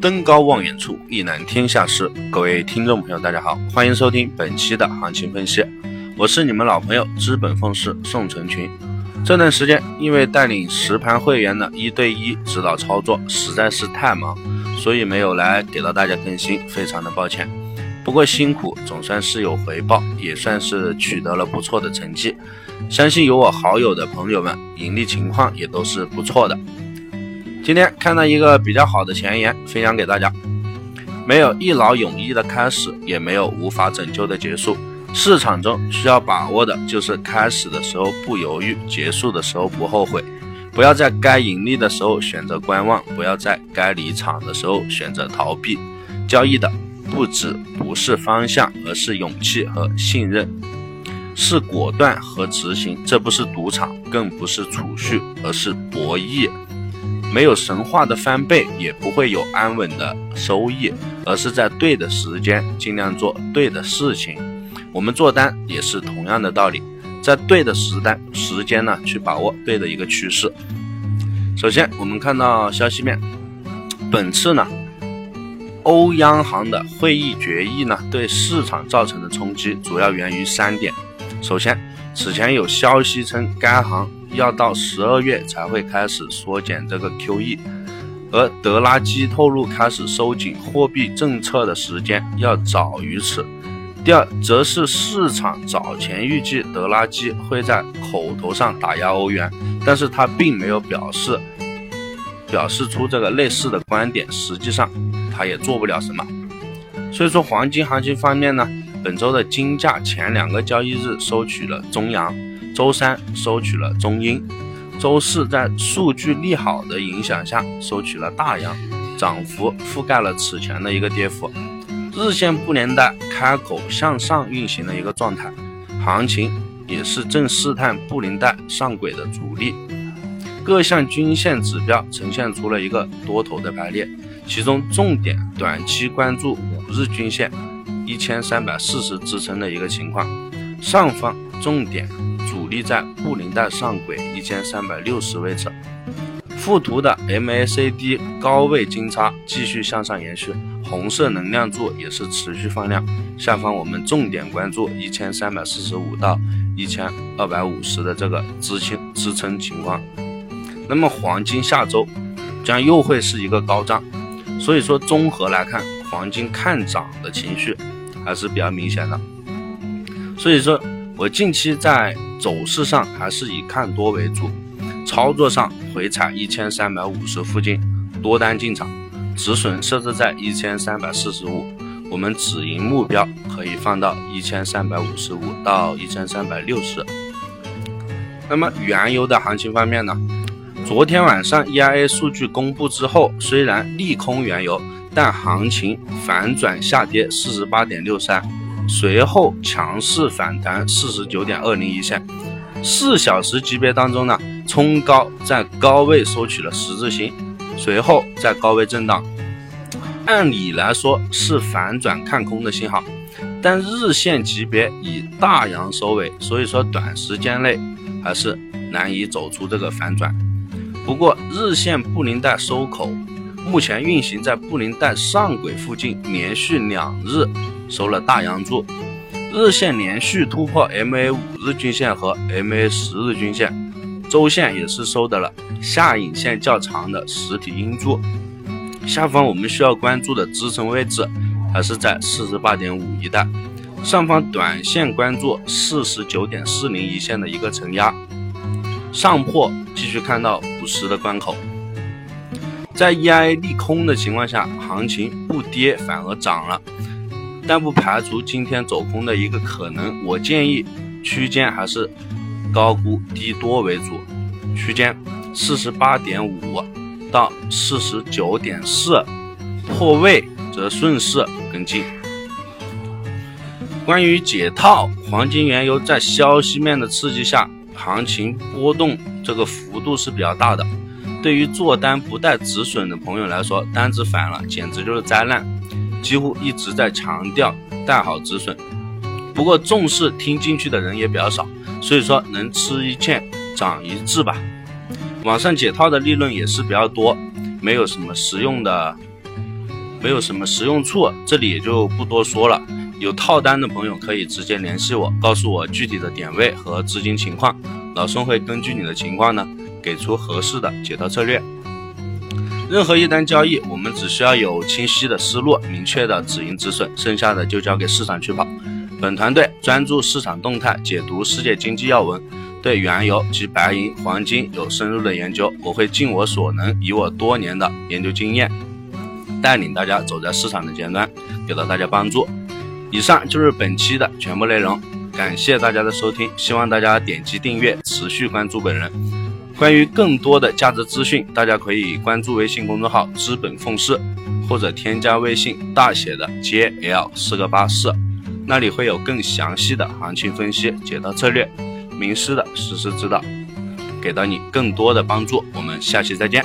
登高望远处，一览天下事。各位听众朋友，大家好，欢迎收听本期的行情分析。我是你们老朋友资本风师宋成群。这段时间因为带领实盘会员的一对一指导操作实在是太忙，所以没有来给到大家更新，非常的抱歉。不过辛苦总算是有回报，也算是取得了不错的成绩。相信有我好友的朋友们，盈利情况也都是不错的。今天看到一个比较好的前言，分享给大家。没有一劳永逸的开始，也没有无法拯救的结束。市场中需要把握的就是开始的时候不犹豫，结束的时候不后悔。不要在该盈利的时候选择观望，不要在该离场的时候选择逃避。交易的不止不是方向，而是勇气和信任，是果断和执行。这不是赌场，更不是储蓄，而是博弈。没有神话的翻倍，也不会有安稳的收益，而是在对的时间尽量做对的事情。我们做单也是同样的道理，在对的时单时间呢，去把握对的一个趋势。首先，我们看到消息面，本次呢，欧央行的会议决议呢，对市场造成的冲击主要源于三点。首先，此前有消息称该行。要到十二月才会开始缩减这个 QE，而德拉基透露开始收紧货币政策的时间要早于此。第二，则是市场早前预计德拉基会在口头上打压欧元，但是他并没有表示表示出这个类似的观点，实际上他也做不了什么。所以说，黄金行情方面呢，本周的金价前两个交易日收取了中阳。周三收取了中阴，周四在数据利好的影响下收取了大阳，涨幅覆盖了此前的一个跌幅。日线布林带开口向上运行的一个状态，行情也是正试探布林带上轨的阻力。各项均线指标呈现出了一个多头的排列，其中重点短期关注五日均线一千三百四十支撑的一个情况，上方重点。力在布林带上轨一千三百六十位置，附图的 MACD 高位金叉继续向上延续，红色能量柱也是持续放量。下方我们重点关注一千三百四十五到一千二百五十的这个支撑支撑情况。那么黄金下周将又会是一个高涨，所以说综合来看，黄金看涨的情绪还是比较明显的。所以说我近期在。走势上还是以看多为主，操作上回踩一千三百五十附近多单进场，止损设置在一千三百四十五，我们止盈目标可以放到一千三百五十五到一千三百六十。那么原油的行情方面呢？昨天晚上 EIA 数据公布之后，虽然利空原油，但行情反转下跌四十八点六三。随后强势反弹四十九点二零一线，四小时级别当中呢，冲高在高位收取了十字星，随后在高位震荡，按理来说是反转看空的信号，但日线级别以大阳收尾，所以说短时间内还是难以走出这个反转。不过日线布林带收口，目前运行在布林带上轨附近，连续两日。收了大阳柱，日线连续突破 MA 五日均线和 MA 十日均线，周线也是收的了下影线较长的实体阴柱。下方我们需要关注的支撑位置还是在四十八点五一带，上方短线关注四十九点四零一线的一个承压，上破继续看到五十的关口。在 EIA 利空的情况下，行情不跌反而涨了。但不排除今天走空的一个可能，我建议区间还是高估低多为主，区间四十八点五到四十九点四，破位则顺势跟进。关于解套，黄金、原油在消息面的刺激下，行情波动这个幅度是比较大的。对于做单不带止损的朋友来说，单子反了简直就是灾难。几乎一直在强调带好止损，不过重视听进去的人也比较少，所以说能吃一堑长一智吧。网上解套的利润也是比较多，没有什么实用的没有什么实用处，这里也就不多说了。有套单的朋友可以直接联系我，告诉我具体的点位和资金情况，老宋会根据你的情况呢，给出合适的解套策略。任何一单交易，我们只需要有清晰的思路、明确的止盈止损，剩下的就交给市场去跑。本团队专注市场动态，解读世界经济要闻，对原油及白银、黄金有深入的研究。我会尽我所能，以我多年的研究经验，带领大家走在市场的前端，给到大家帮助。以上就是本期的全部内容，感谢大家的收听，希望大家点击订阅，持续关注本人。关于更多的价值资讯，大家可以关注微信公众号“资本奉仕”，或者添加微信大写的 JL 四个八四，那里会有更详细的行情分析、解套策略、名师的实时指导，给到你更多的帮助。我们下期再见。